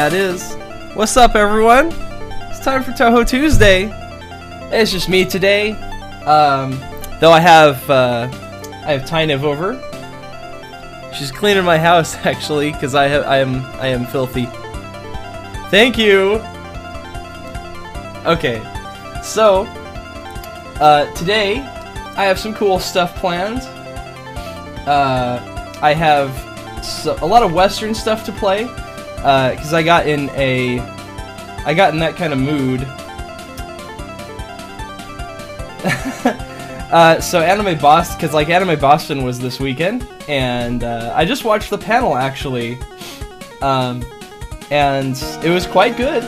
Yeah, it is. What's up, everyone? It's time for Touhou Tuesday. It's just me today. Um, though I have uh, I have Tynev over. She's cleaning my house actually, because I have I am I am filthy. Thank you. Okay, so uh, today I have some cool stuff planned. Uh, I have so, a lot of Western stuff to play because I got in a I got in that kind of mood. uh, so Anime Boston, because like Anime Boston was this weekend, and uh, I just watched the panel actually, um, and it was quite good.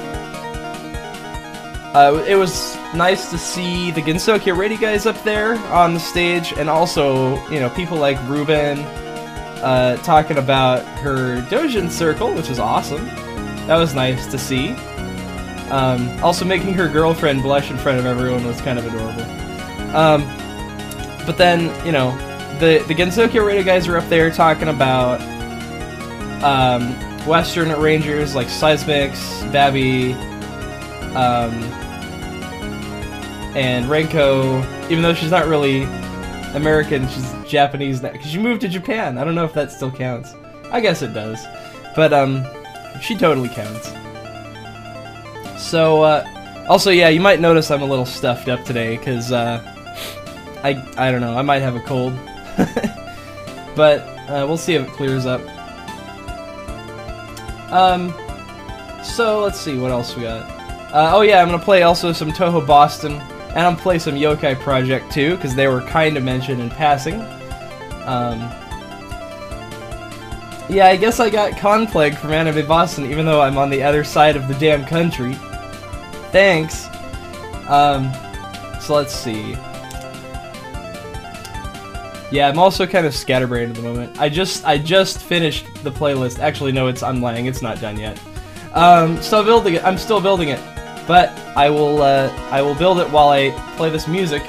Uh, it was nice to see the Gensokyo Radio guys up there on the stage, and also you know people like Ruben uh, talking about her Dojin circle, which is awesome. That was nice to see. Um, also, making her girlfriend blush in front of everyone was kind of adorable. Um, but then, you know, the the Gensokyo Radio guys are up there talking about um, Western Rangers like Seismix, Babby, um, and Renko. Even though she's not really American, she's Japanese now because she moved to Japan. I don't know if that still counts. I guess it does, but um, she totally counts. So, uh, also, yeah, you might notice I'm a little stuffed up today because uh, I I don't know, I might have a cold, but uh, we'll see if it clears up. Um, so let's see what else we got. Uh, oh yeah, I'm gonna play also some Touhou Boston, and I'm play some Yokai Project too because they were kind of mentioned in passing. Um, yeah, I guess I got Conflag from Anime Boston, even though I'm on the other side of the damn country. Thanks. Um, so let's see. Yeah, I'm also kind of scatterbrained at the moment. I just I just finished the playlist. Actually, no, it's I'm lying. It's not done yet. Um, still building it. I'm still building it, but I will uh, I will build it while I play this music.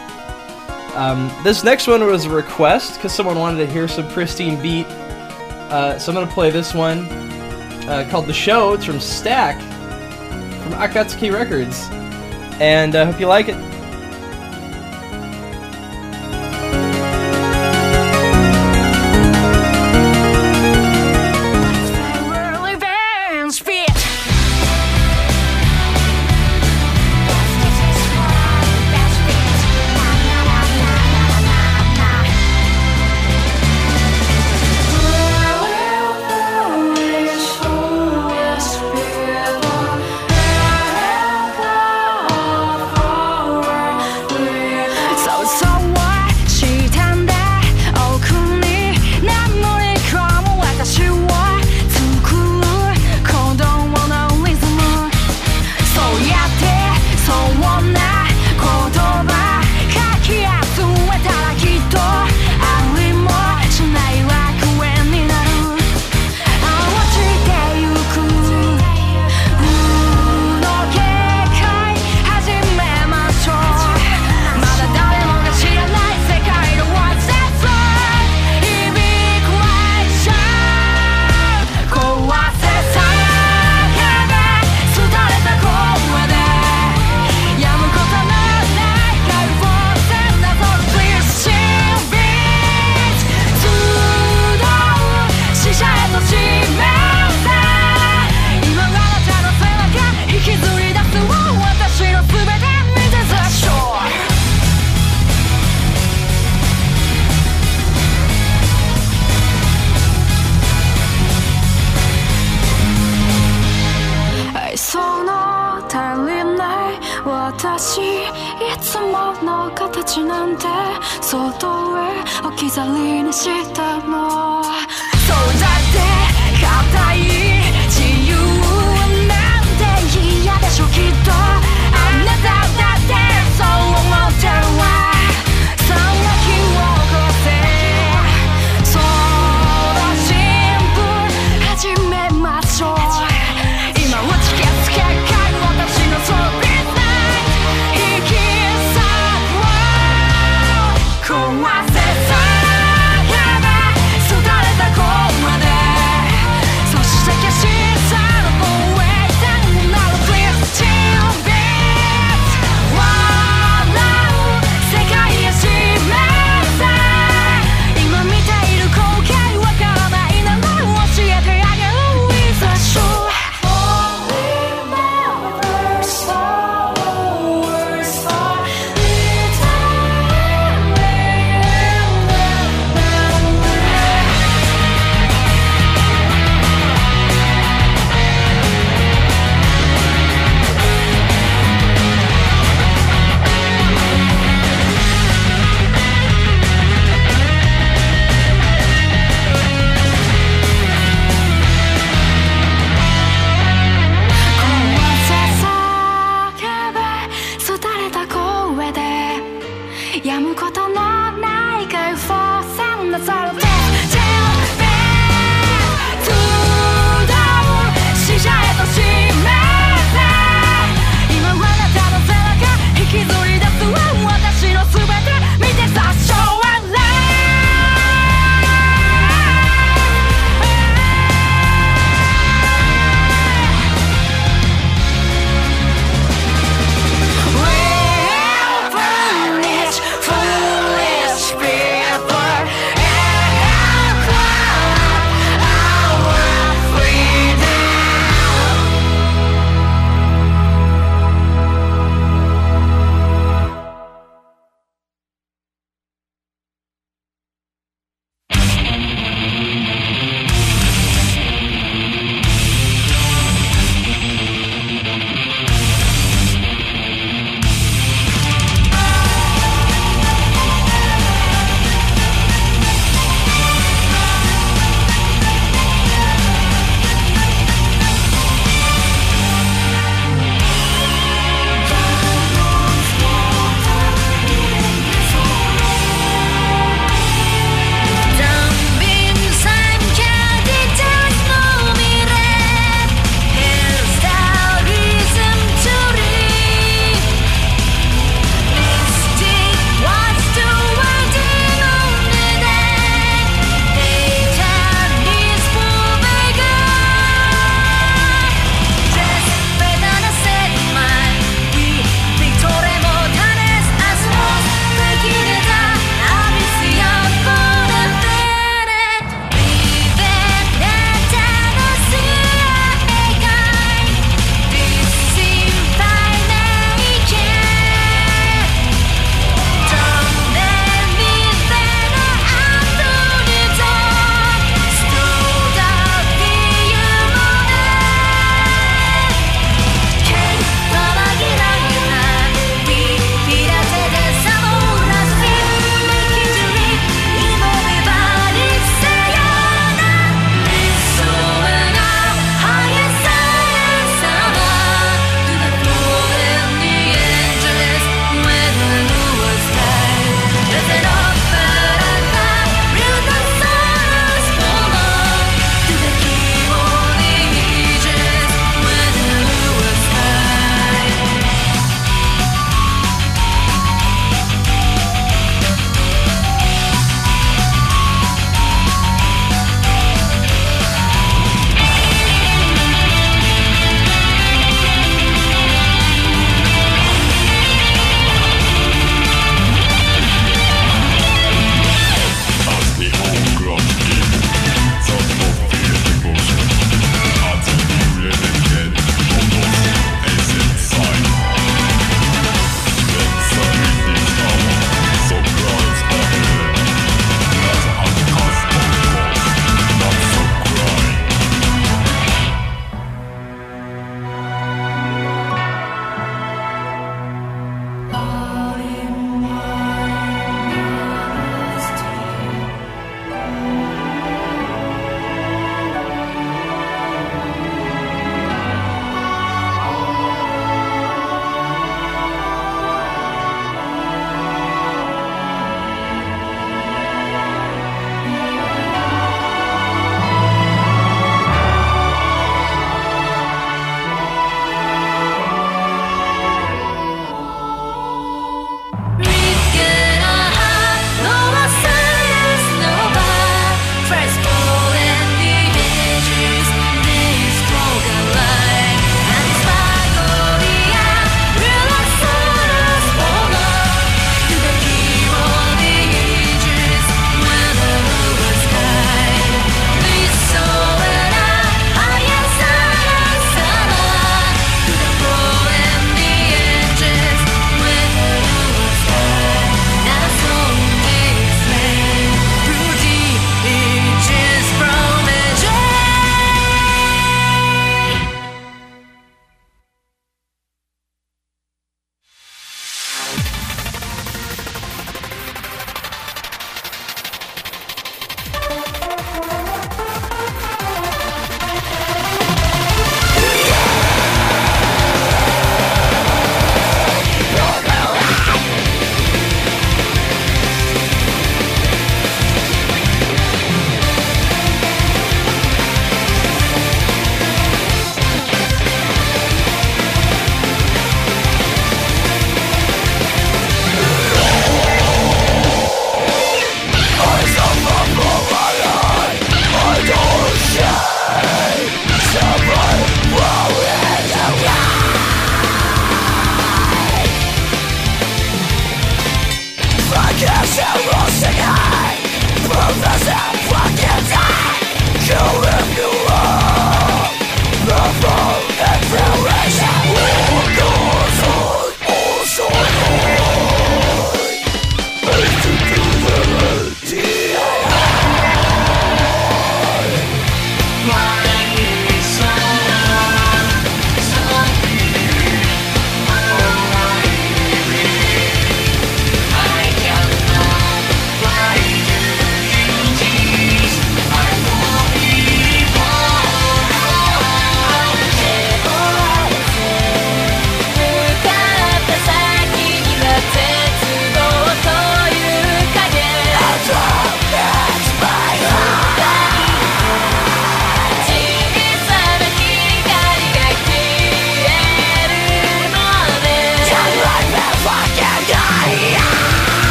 Um, this next one was a request because someone wanted to hear some pristine beat. Uh, so I'm gonna play this one uh, called "The Show." It's from Stack from Akatsuki Records, and I hope you like it.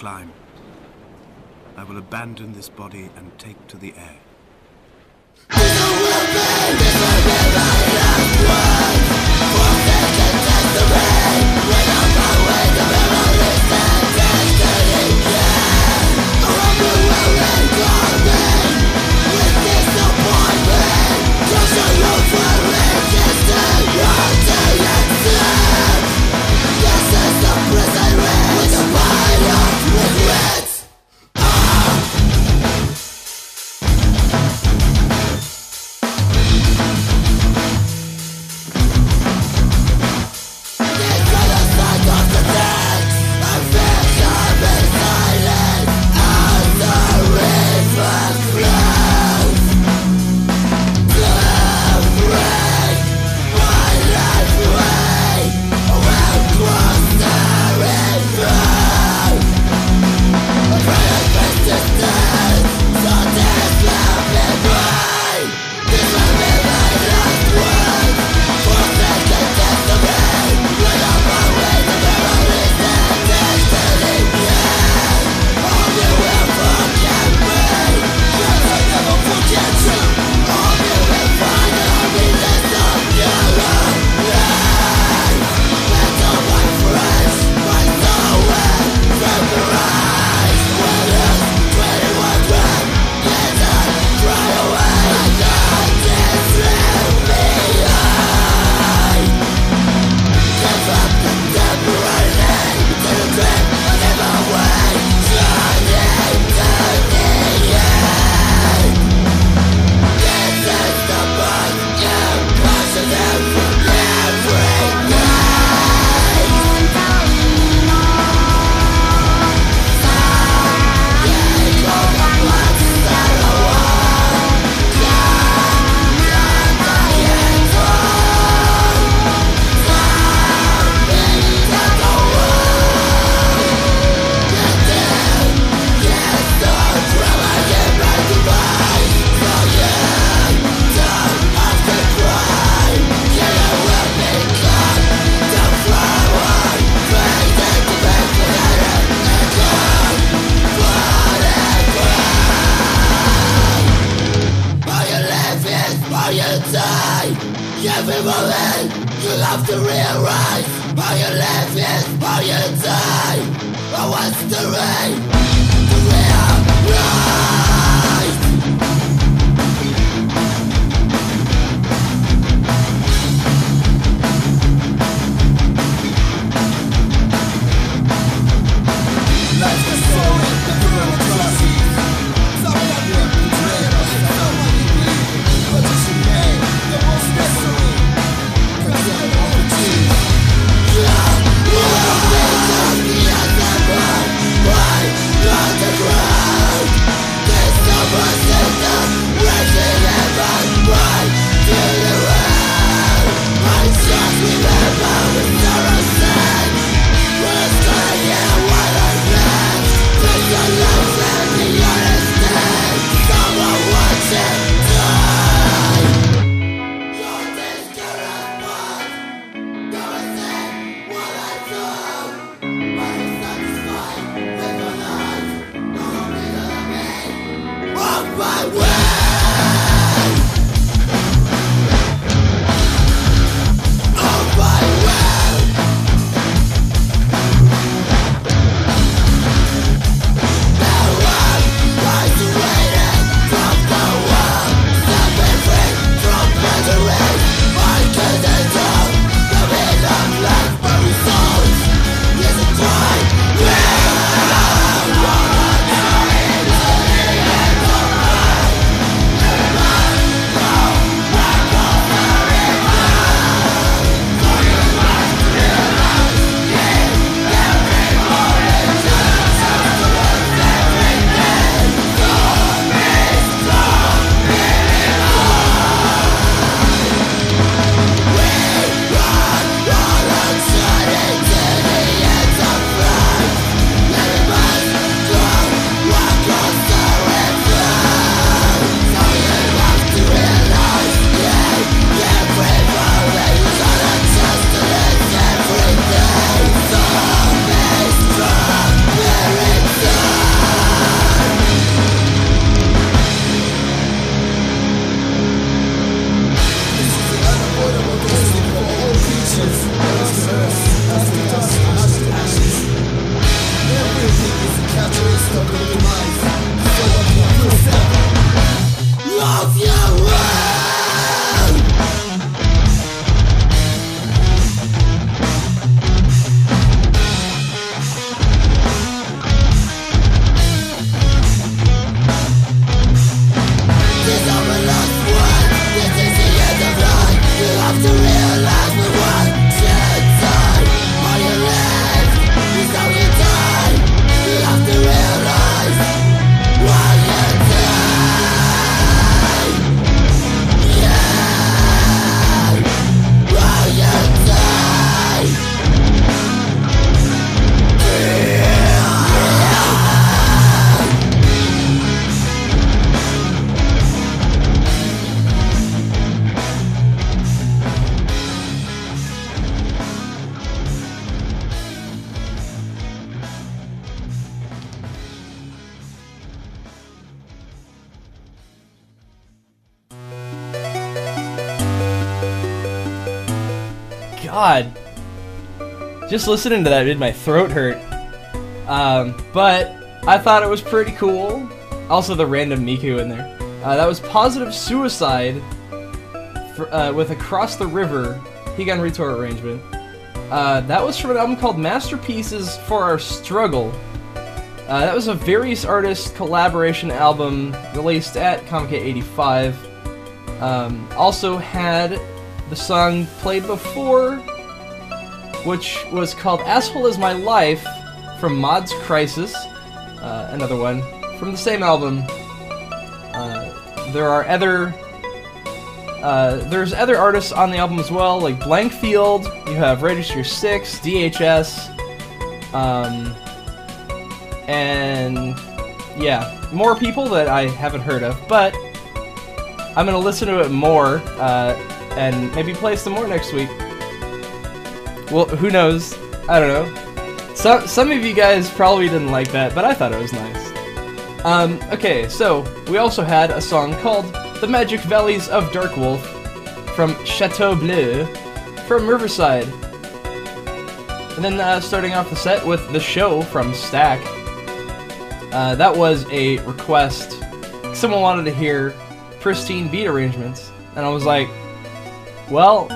Climb. Just listening to that made my throat hurt. Um, but I thought it was pretty cool. Also, the random Miku in there. Uh, that was Positive Suicide for, uh, with Across the River, Higan Retour arrangement. Uh, that was from an album called Masterpieces for Our Struggle. Uh, that was a various artist collaboration album released at Comic 85. Um, also had the song played before, which was called Asshole Is My Life from Mod's Crisis, uh, another one from the same album. Uh, there are other. Uh, there's other artists on the album as well, like Blank Field. You have Register Six, DHS, um, and yeah, more people that I haven't heard of. But I'm gonna listen to it more uh, and maybe play some more next week. Well, who knows? I don't know. Some some of you guys probably didn't like that, but I thought it was nice. Um, okay, so we also had a song called "The Magic Valleys of Dark Wolf" from Chateau Bleu from Riverside. And then uh, starting off the set with the show from Stack. Uh, that was a request. Someone wanted to hear pristine beat arrangements, and I was like, "Well,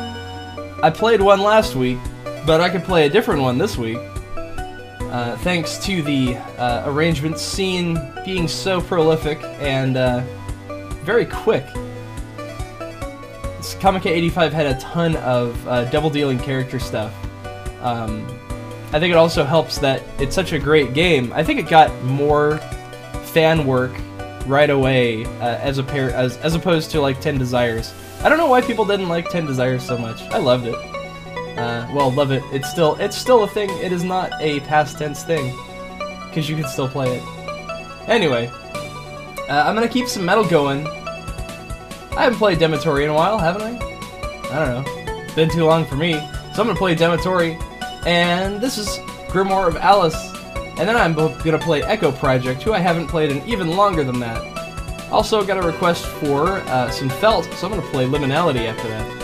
I played one last week, but I could play a different one this week." Uh, thanks to the uh, arrangement scene being so prolific and uh, very quick. Comic 85 had a ton of uh, double dealing character stuff. Um, I think it also helps that it's such a great game. I think it got more fan work right away uh, as a pair as as opposed to like Ten Desires. I don't know why people didn't like Ten Desires so much. I loved it. Uh, well, love it. It's still it's still a thing. It is not a past tense thing because you can still play it. Anyway, uh, I'm gonna keep some metal going. I haven't played Demetori in a while, haven't I? I don't know. Been too long for me. So I'm gonna play Demetori, and this is Grimoire of Alice. And then I'm gonna play Echo Project, who I haven't played in even longer than that. Also got a request for uh, some felt, so I'm gonna play Liminality after that.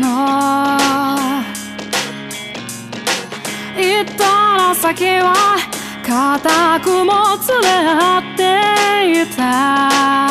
の。一途の先は固くもつれ合っていた。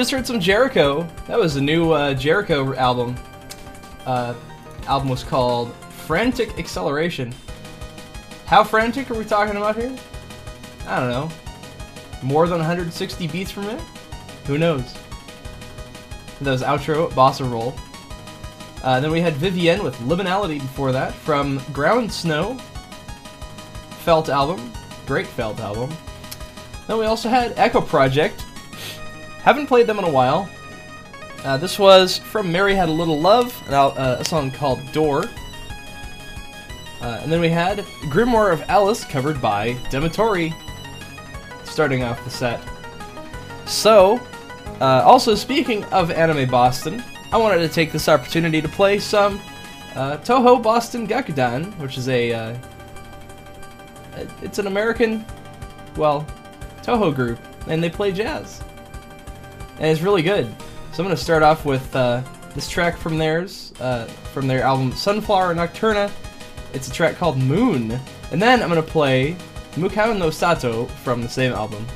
Just heard some Jerico. That was a new uh, Jerico album. Uh, album was called Frantic Acceleration. How frantic are we talking about here? I don't know. More than 160 beats per minute? Who knows? That was outro, Bossa Roll. Uh, then we had Vivienne with Liminality before that from Ground Snow. Felt album. Great Felt album. Then we also had Echo Project. Haven't played them in a while. Uh, this was from Mary Had a Little Love, uh, a song called Door. Uh, and then we had Grimoire of Alice, covered by Demetori, starting off the set. So, uh, also speaking of Anime Boston, I wanted to take this opportunity to play some uh, Touhou Boston Gakudan, which is a. Uh, it's an American, well, Touhou group, and they play jazz. And it's really good. So I'm going to start off with uh, this track from theirs, uh, from their album Sunflower Nocturna. It's a track called Moon. And then I'm going to play Mukau no Sato from the same album.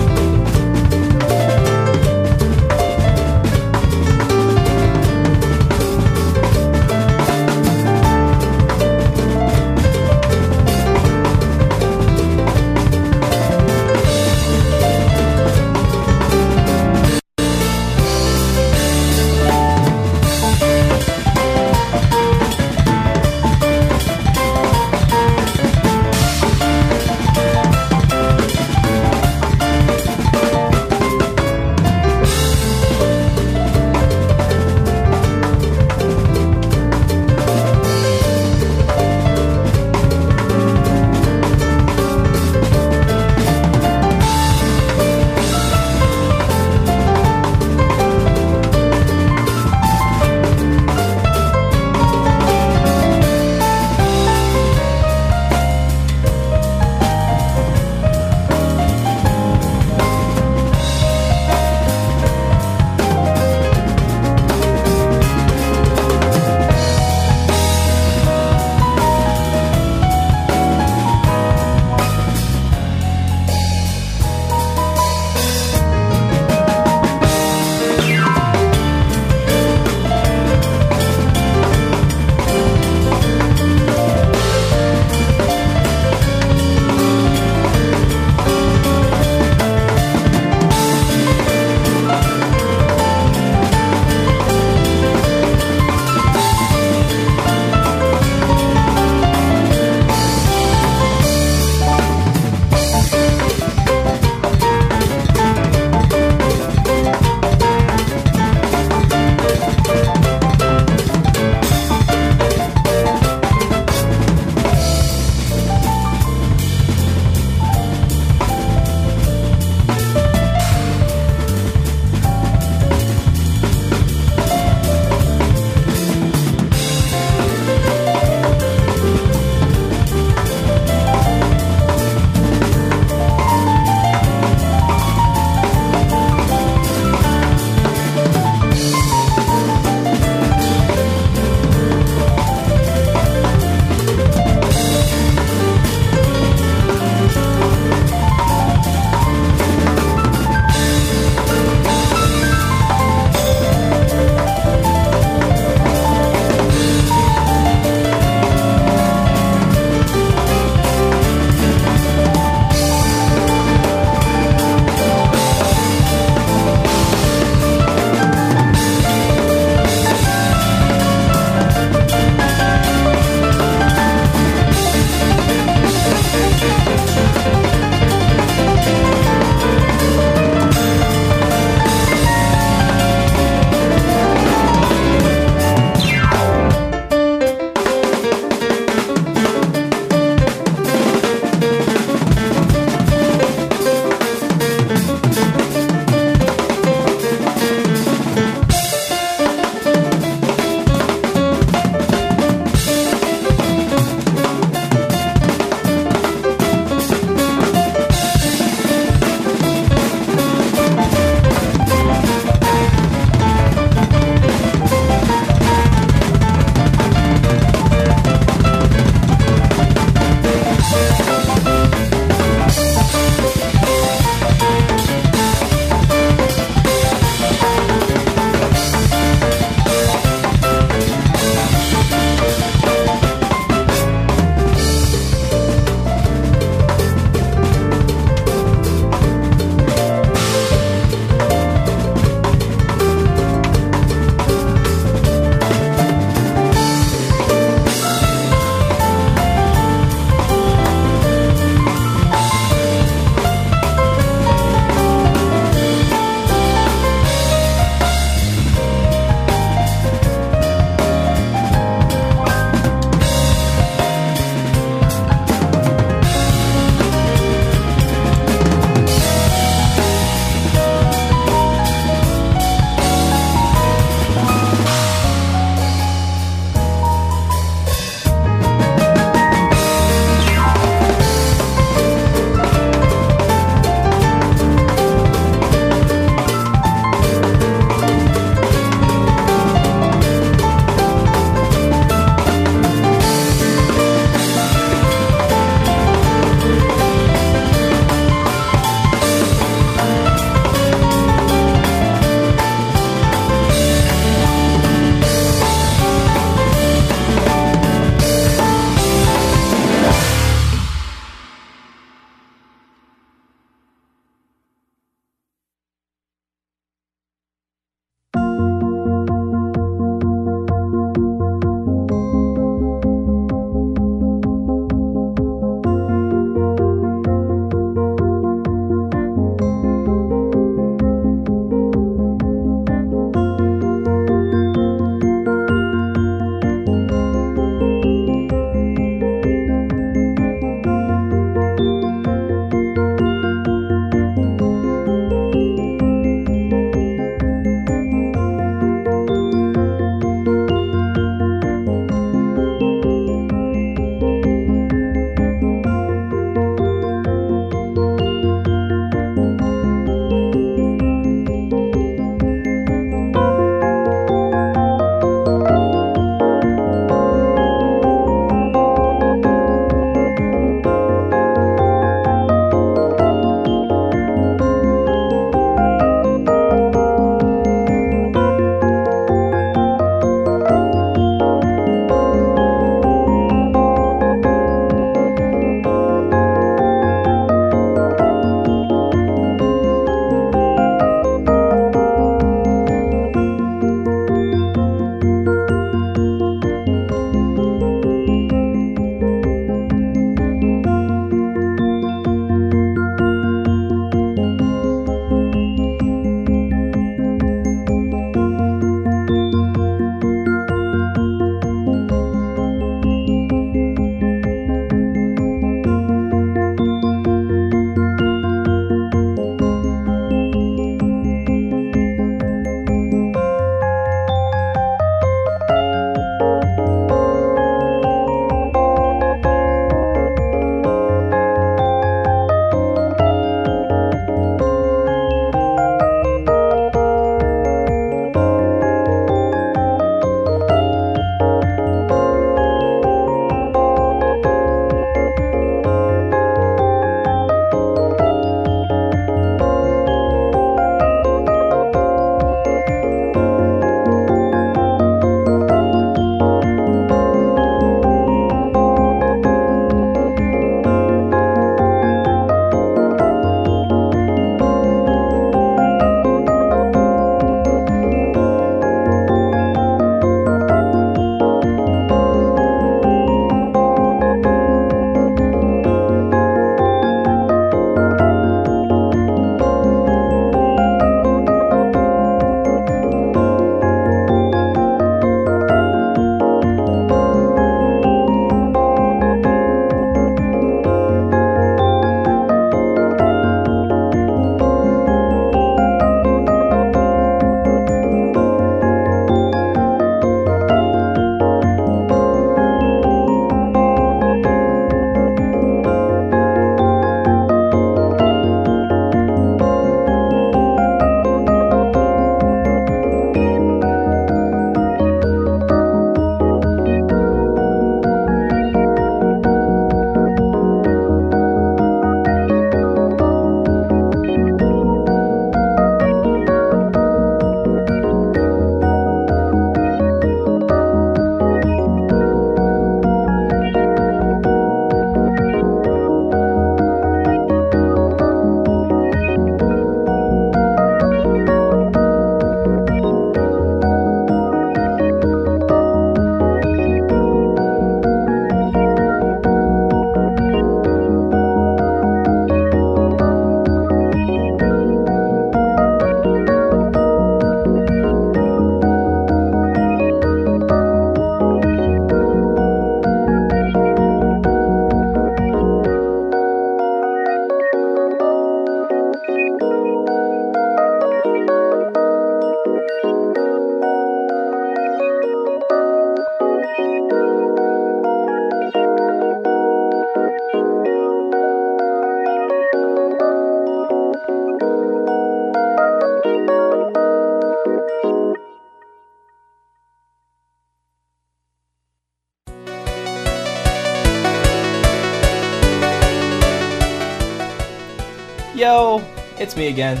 It's me again.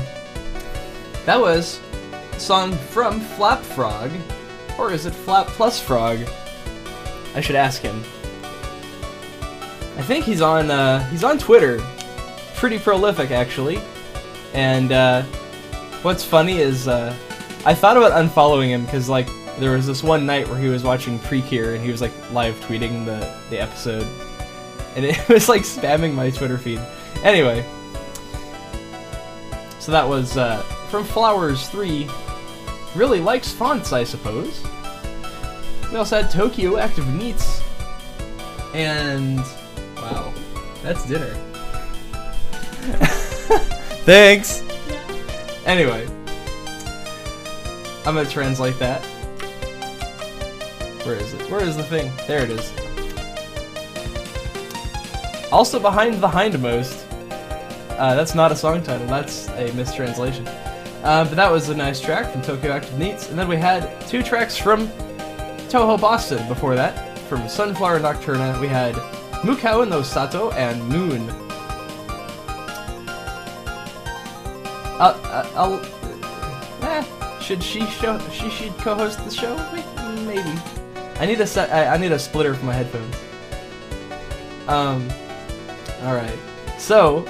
That was a song from Flap Frog, or is it Flap Plus Frog? I should ask him. I think he's on uh, he's on Twitter, pretty prolific actually. And uh, what's funny is uh, I thought about unfollowing him because like there was this one night where he was watching Precure and he was like live tweeting the the episode, and it was like spamming my Twitter feed. Anyway, so that was uh, from Flowers Three. Really likes fonts, I suppose. We also had Tokyo Active NEETs, and wow, that's dinner. Thanks. Anyway, I'm gonna translate that. Where is it? Where is the thing? There it is. Also behind the hindmost. Uh, that's not a song title. That's a mistranslation. Uh, but that was a nice track from Tokyo Active NEETs, and then we had two tracks from Touhou Boston before that. From Sunflower Nocturna, we had Mukao no Sato and Moon. Uh, uh, I'll. Eh, should she show? She should co-host the show? Maybe. I need a set. I, I need a splitter for my headphones. Um. All right. So,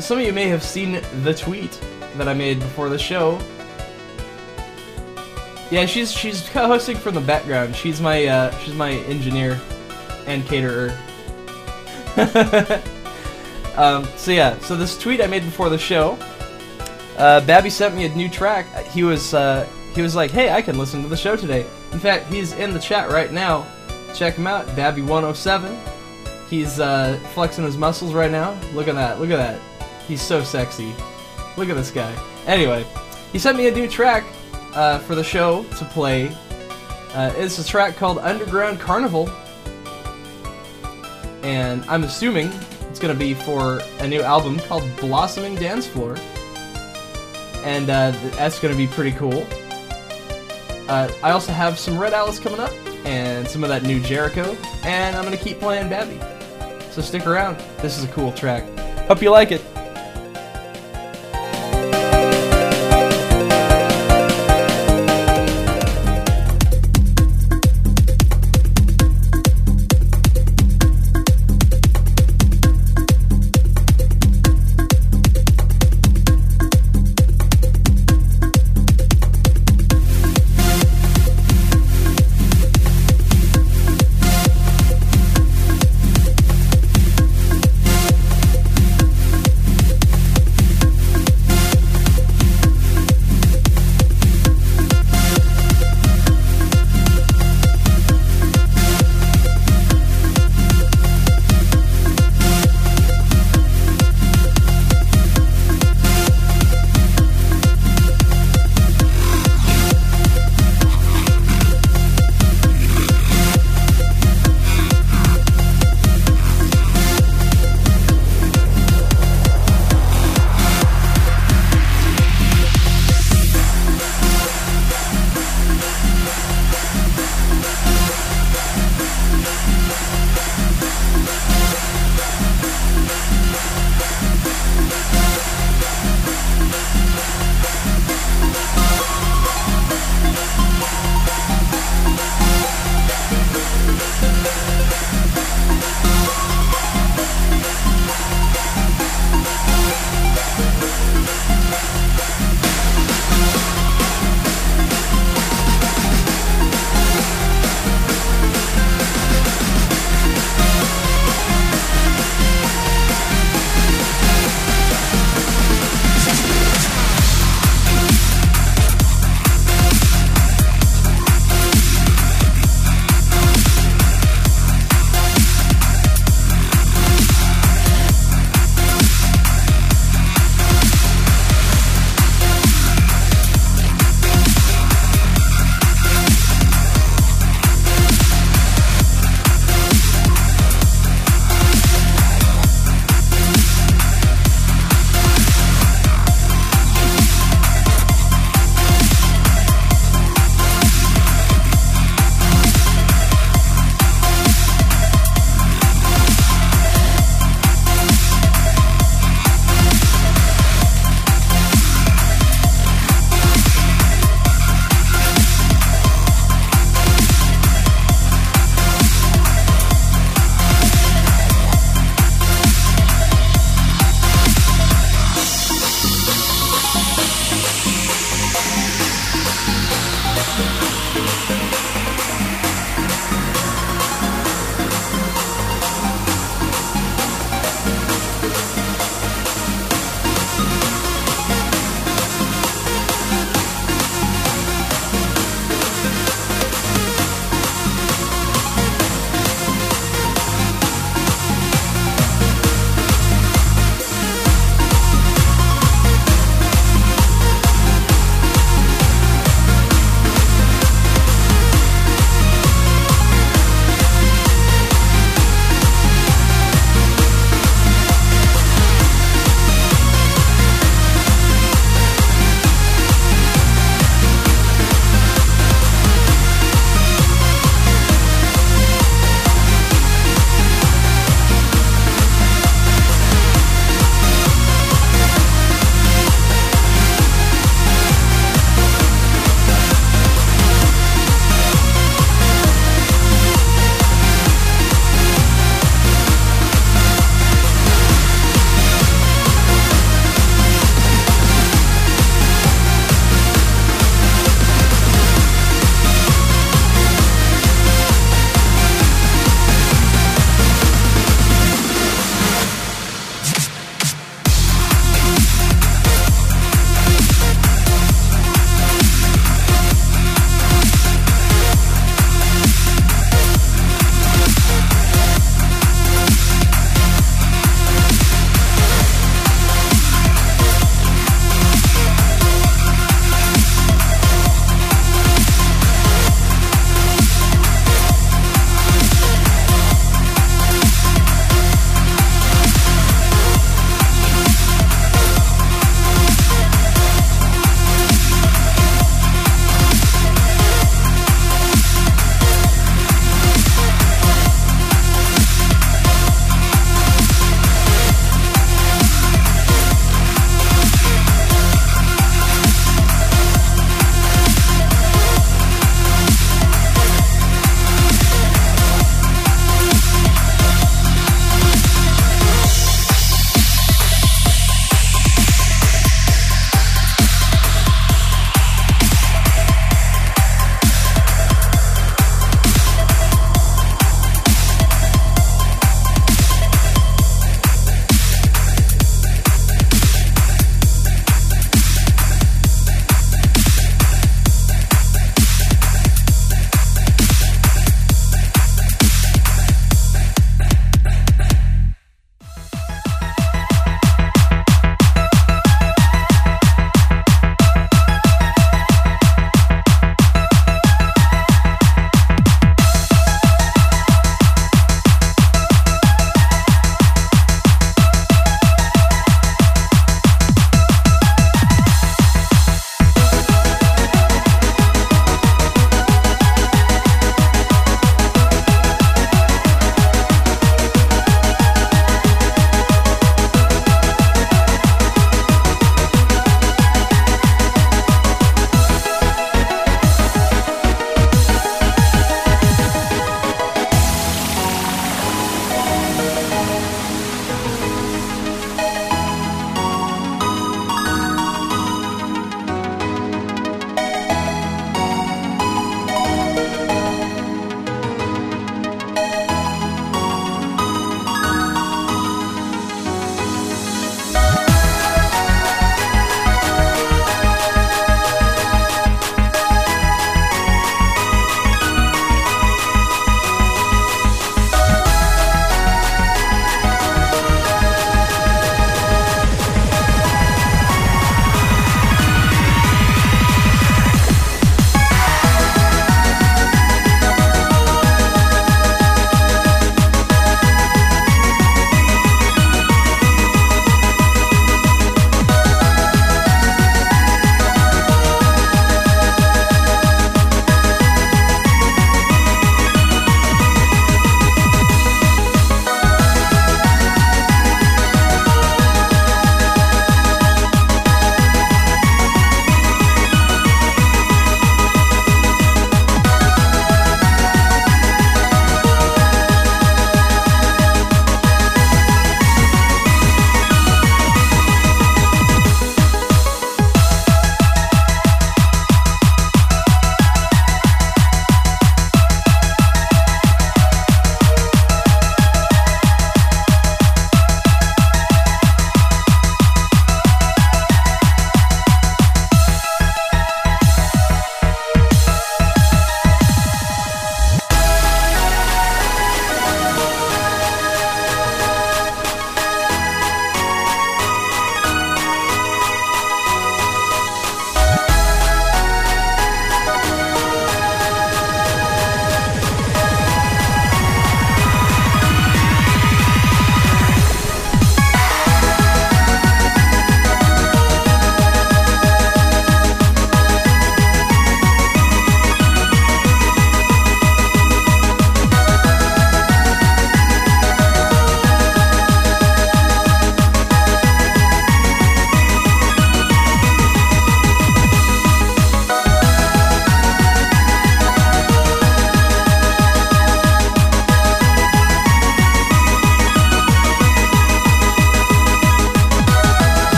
some of you may have seen the tweet that I made before the show. Yeah, she's she's co-hosting from the background. She's my uh, she's my engineer and caterer. um, so yeah, so this tweet I made before the show. Uh, Babby sent me a new track. He was uh, he was like, "Hey, I can listen to the show today." In fact, he's in the chat right now. Check him out, Babby107. He's uh, flexing his muscles right now. Look at that! Look at that! He's so sexy. Look at this guy. Anyway, he sent me a new track uh, for the show to play. Uh, it's a track called Underground Carnival, and I'm assuming it's gonna be for a new album called Blossoming Dance Floor and uh, that's going to be pretty cool. Uh, I also have some Red Alice coming up, and some of that new Jerico, and I'm going to keep playing Babby. So stick around. This is a cool track. Hope you like it.「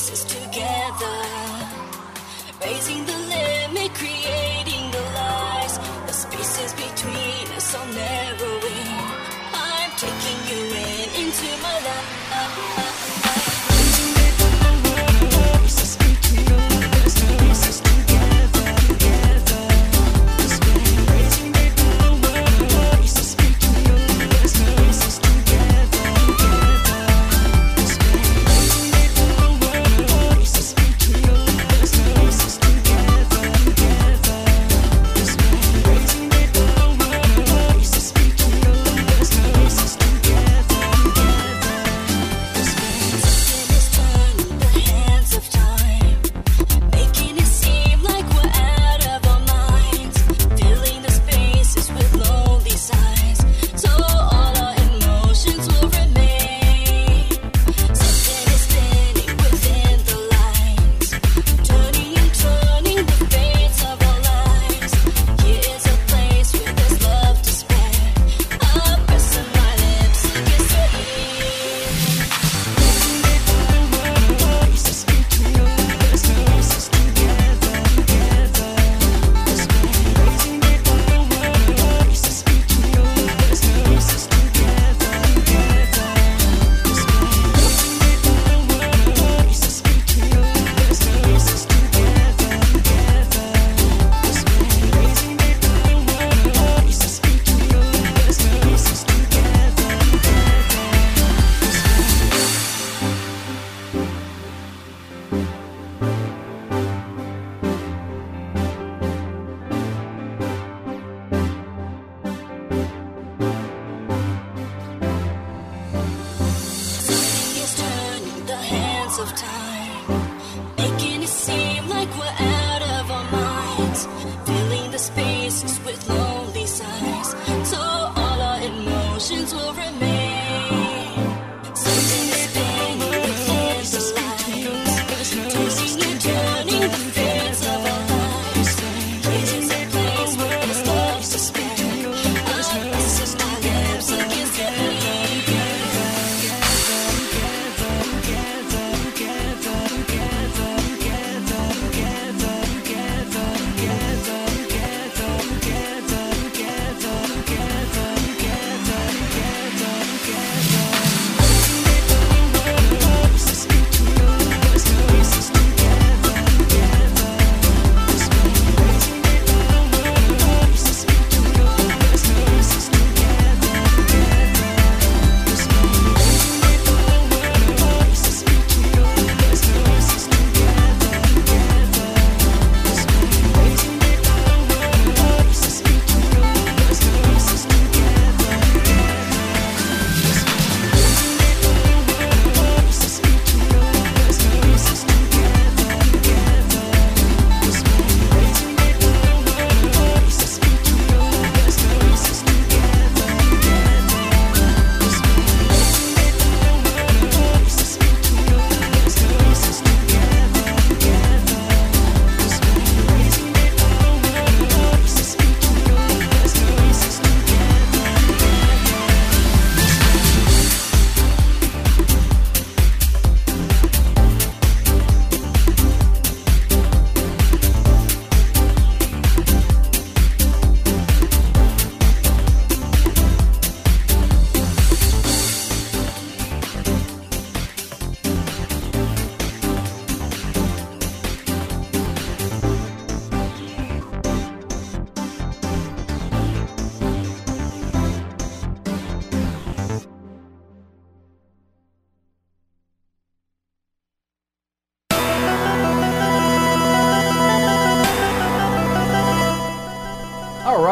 voices together.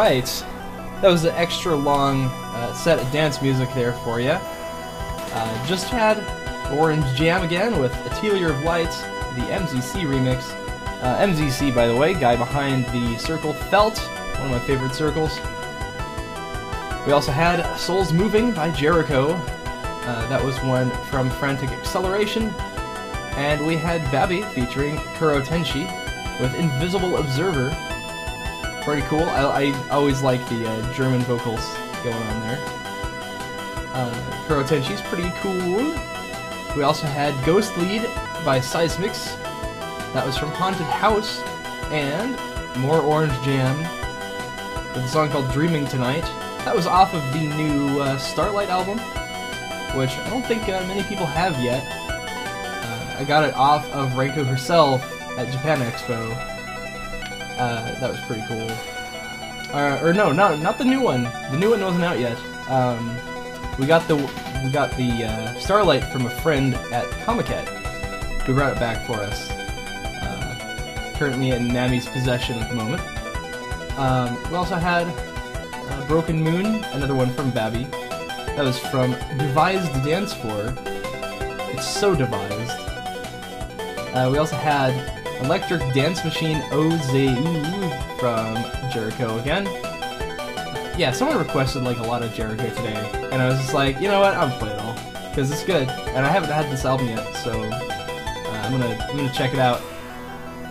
right. That was an extra long uh, set of dance music there for you. Uh, just had Orange Jam again with Atelier of Light, the MZC remix. Uh, MZC, by the way, guy behind the circle Felt, one of my favorite circles. We also had Souls Moving by Jerico. Uh, that was one from Frantic Acceleration. And we had Babi featuring Kuro Tenshi with Invisible Observer pretty cool. I, I always like the uh, German vocals going on there. Uh, Kuro pretty cool. We also had Ghost Lead by Seismix. That was from Haunted House. And more Orange Jam with a song called Dreaming Tonight. That was off of the new uh, Starlight album, which I don't think uh, many people have yet. Uh, I got it off of Renko herself at Japan Expo uh, that was pretty cool. Uh, or no, not not the new one. The new one wasn't out yet. Um, we got the we got the uh, Starlight from a friend at Comiket, who brought it back for us. Uh, currently in Nami's possession at the moment. Um, we also had uh, Broken Moon, another one from Babby. That was from Devised Dance Floor. It's so devised. Uh, we also had Electric Dance Machine Ozeu from Jerico again. Yeah, someone requested like a lot of Jerico today, and I was just like, you know what, I'm gonna play it all because it's good, and I haven't had this album yet, so uh, I'm gonna I'm gonna check it out,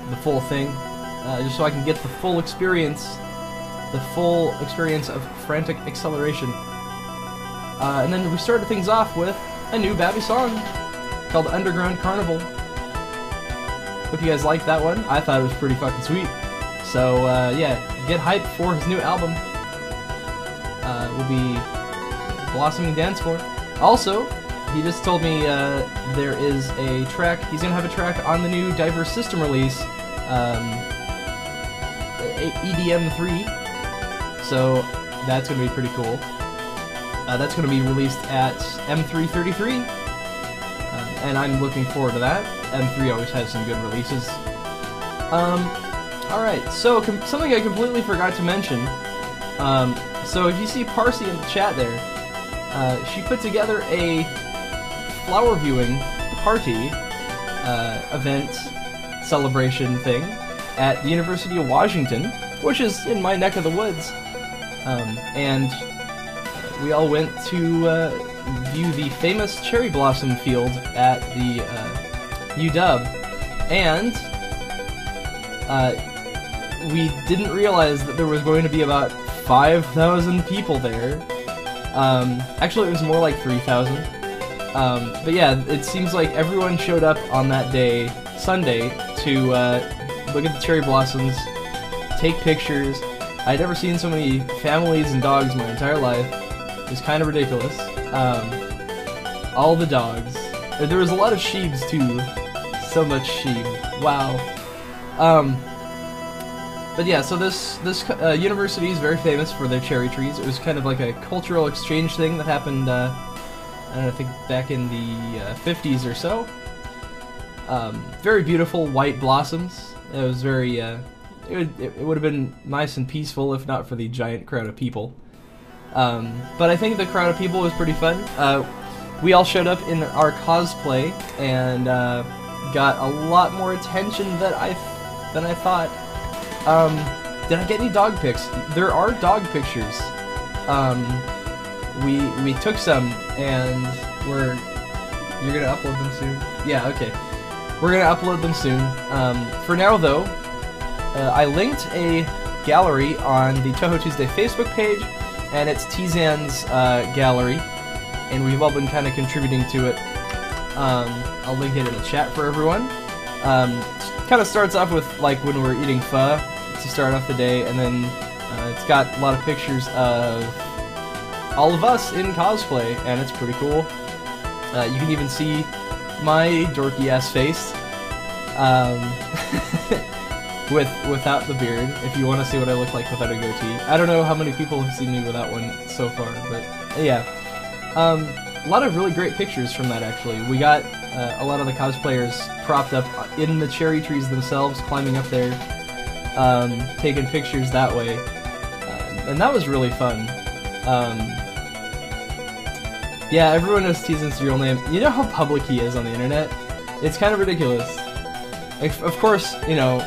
the full thing, uh, just so I can get the full experience, the full experience of Frantic Acceleration. Uh, and then we started things off with a new Babby song called Underground Carnival. Hope you guys liked that one. I thought it was pretty fucking sweet. So uh, yeah, get hyped for his new album. Uh, will be Blossoming Dance Floor. Also, he just told me uh, there is a track. He's gonna have a track on the new Diverse System release, um, EDM three. So that's gonna be pretty cool. Uh, that's gonna be released at M333, uh, and I'm looking forward to that. M3 always has some good releases. Um, all right. So something I completely forgot to mention. Um, so if you see Parsi in the chat there, uh, she put together a flower viewing party uh, event celebration thing at the University of Washington, which is in my neck of the woods. Um, and we all went to uh, view the famous cherry blossom field at the uh, UW, and uh, we didn't realize that there was going to be about 5,000 people there. Um, actually, it was more like 3,000. Um, but yeah, it seems like everyone showed up on that day, Sunday, to uh, look at the cherry blossoms, take pictures. I'd never seen so many families and dogs my entire life. It was kind of ridiculous. Um, all the dogs. There was a lot of sheeps too. So much sheep. Wow. Um, but yeah, so this this uh, university is very famous for their cherry trees. It was kind of like a cultural exchange thing that happened. Uh, I don't know, I think back in the uh, 50s or so. Um, very beautiful white blossoms. It was very. Uh, it would it, would have been nice and peaceful if not for the giant crowd of people. Um, but I think the crowd of people was pretty fun. Uh, we all showed up in our cosplay and uh, got a lot more attention than I than I thought. Um, did I get any dog pics? There are dog pictures. Um, we we took some and we're you're gonna upload them soon. Yeah, okay. We're gonna upload them soon. Um, for now though, uh, I linked a gallery on the Touhou Tuesday Facebook page, and it's Tizan's uh, gallery, and we've all been kind of contributing to it. Um, I'll link it in the chat for everyone. Um, kind of starts off with like when we're eating pho to start off the day, and then uh, it's got a lot of pictures of all of us in cosplay, and it's pretty cool. Uh, you can even see my dorky ass face. Um, with without the beard, if you want to see what I look like without a goatee. I don't know how many people have seen me without one so far, but yeah. Um, a lot of really great pictures from that actually. We got uh, a lot of the cosplayers propped up in the cherry trees themselves, climbing up there, um, taking pictures that way, uh, and that was really fun. Um, yeah, everyone knows Tizan's real name. You know how public he is on the internet? It's kind of ridiculous. Like, Of course, you know,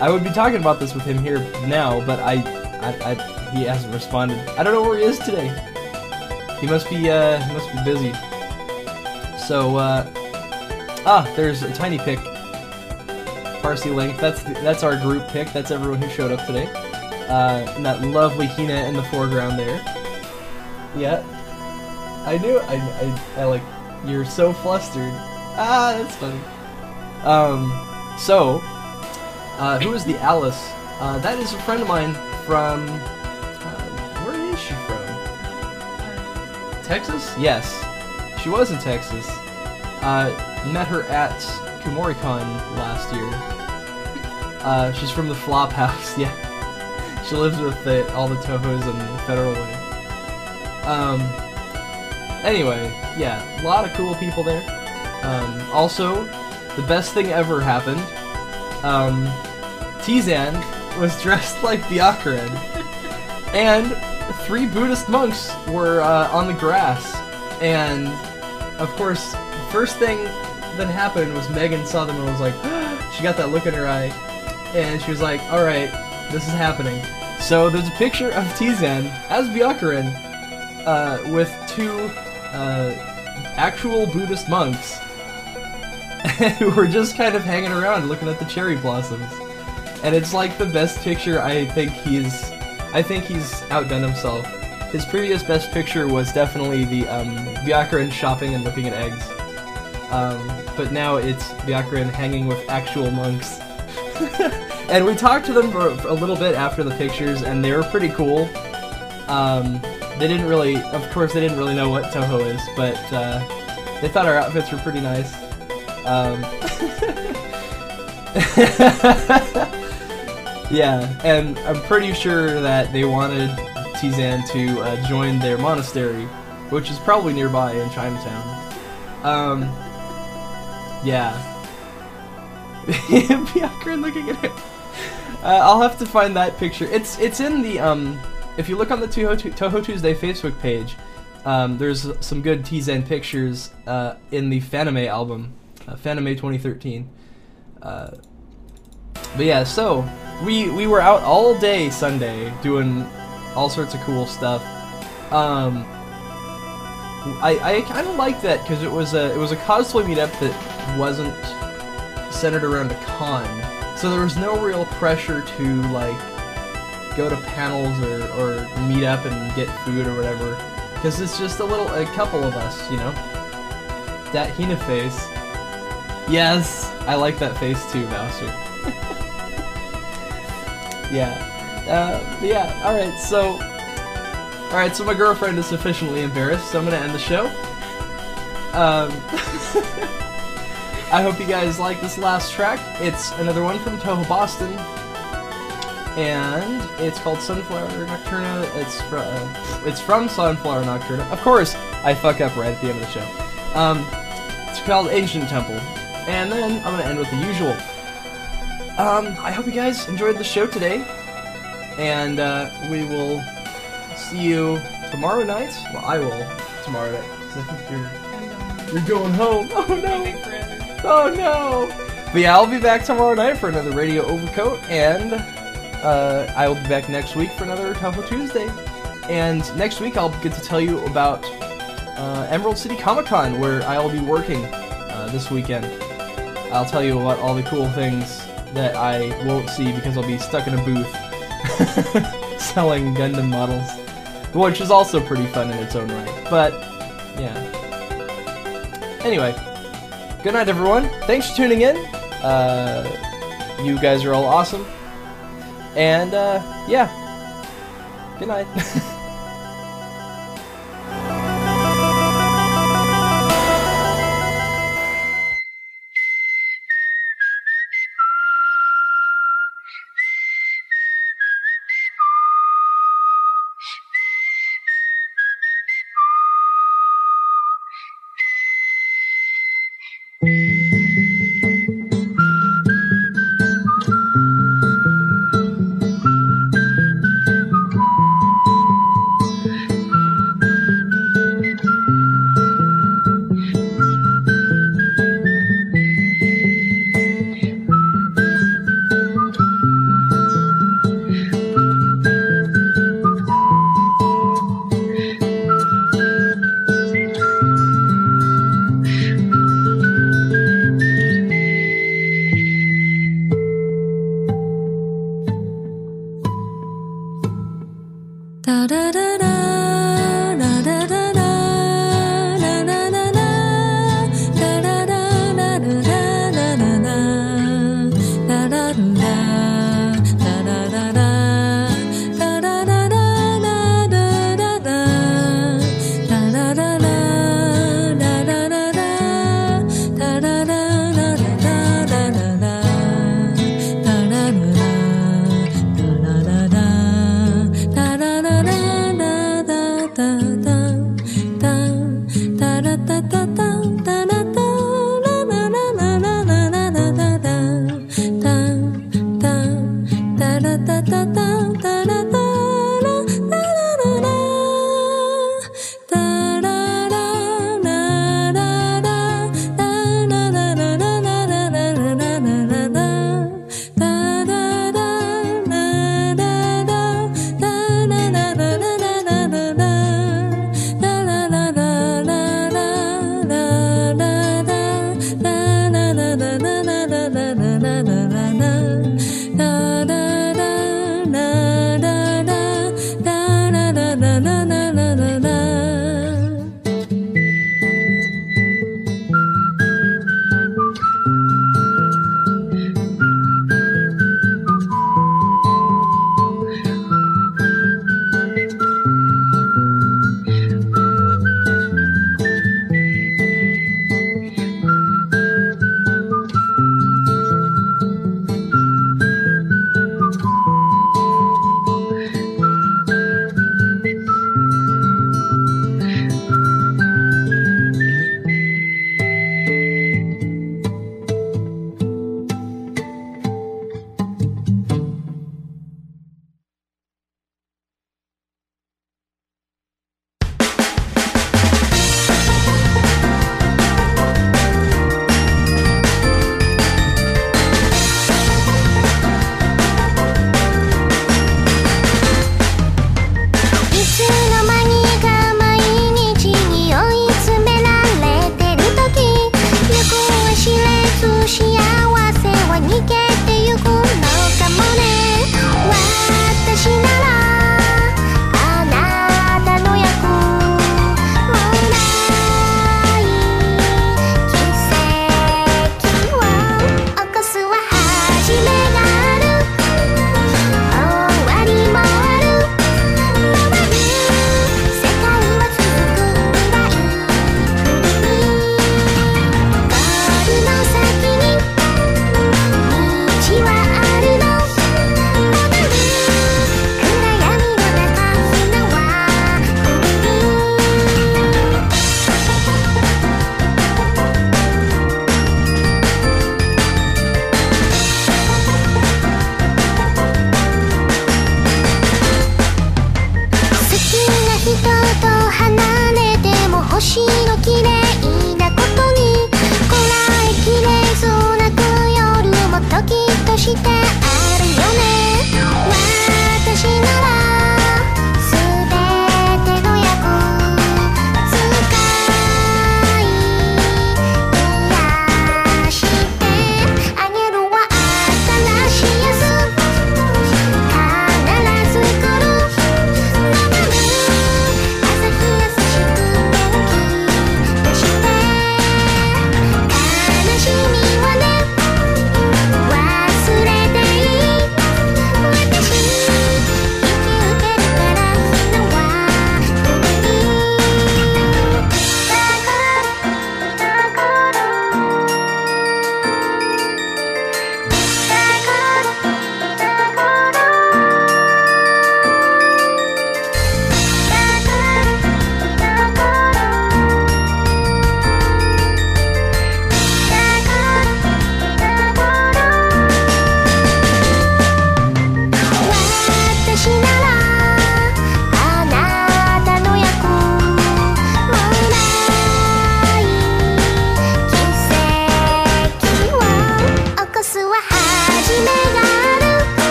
I would be talking about this with him here now, but I, I, I he hasn't responded. I don't know where he is today. He must be, uh, he must be busy. So, uh, ah, there's a tiny pic. Parsi link. That's that's our group pic. That's everyone who showed up today. Uh, and that lovely Hina in the foreground there. Yeah. I knew. I, I, I like. You're so flustered. Ah, that's funny. Um, so, uh, who is the Alice? Uh, that is a friend of mine from. Texas? Yes. She was in Texas. Uh, met her at KumoriCon last year. Uh, she's from the Flop House, yeah. She lives with the, all the Tohos and the Federal Way. Um, anyway, yeah, a lot of cool people there. Um, also, the best thing ever happened. Um, Tizan was dressed like Byakuren, and three Buddhist monks were uh, on the grass. And of course, first thing that happened was Megan saw them and was like, she got that look in her eye, and she was like, "All right, this is happening." So there's a picture of Tizan as Byakuren uh, with two uh, actual Buddhist monks who were just kind of hanging around looking at the cherry blossoms. And it's like the best picture I think he's I think he's outdone himself. His previous best picture was definitely the um, shopping and looking at eggs. Um, but now it's Byakuren hanging with actual monks. and we talked to them for, for a little bit after the pictures, and they were pretty cool. Um, they didn't really, of course, they didn't really know what Touhou is, but uh, they thought our outfits were pretty nice. Um, yeah, and I'm pretty sure that they wanted Tizan to uh, join their monastery, which is probably nearby in Chinatown. Um, yeah. Byakuren looking at it. Uh, I'll have to find that picture. It's it's in the um. If you look on the Touhou, Touhou Tuesday Facebook page, um, there's some good Tizan pictures uh, in the Fanime album, uh, Fanime 2013. Uh, but yeah, so we we were out all day Sunday doing all sorts of cool stuff. Um, I I kind of like that because it was a it was a cosplay meetup that wasn't centered around a con, so there was no real pressure to like go to panels or or meet up and get food or whatever, because it's just a little a couple of us, you know. That Hina face. Yes, I like that face too, Bowser. yeah. Uh, yeah, alright, so. Alright, so my girlfriend is sufficiently embarrassed, so I'm gonna end the show. Um. I hope you guys like this last track. It's another one from Touhou Boston. And it's called Sunflower Nocturna. It's from it's from Sunflower Nocturna. Of course, I fuck up right at the end of the show. Um, it's called Ancient Temple. And then I'm gonna end with the usual. Um, I hope you guys enjoyed the show today, and uh, we will see you tomorrow night. Well, I will tomorrow night. I think you're you're going home. Oh no! Oh no! But yeah, I'll be back tomorrow night for another Radio Overcoat, and uh, I will be back next week for another Touhou Tuesday. And next week I'll get to tell you about uh, Emerald City Comic Con, where I'll be working uh, this weekend. I'll tell you about all the cool things that I won't see because I'll be stuck in a booth selling Gundam models, which is also pretty fun in its own right. But yeah. Anyway, good night, everyone. Thanks for tuning in. Uh, you guys are all awesome. And uh, yeah, good night.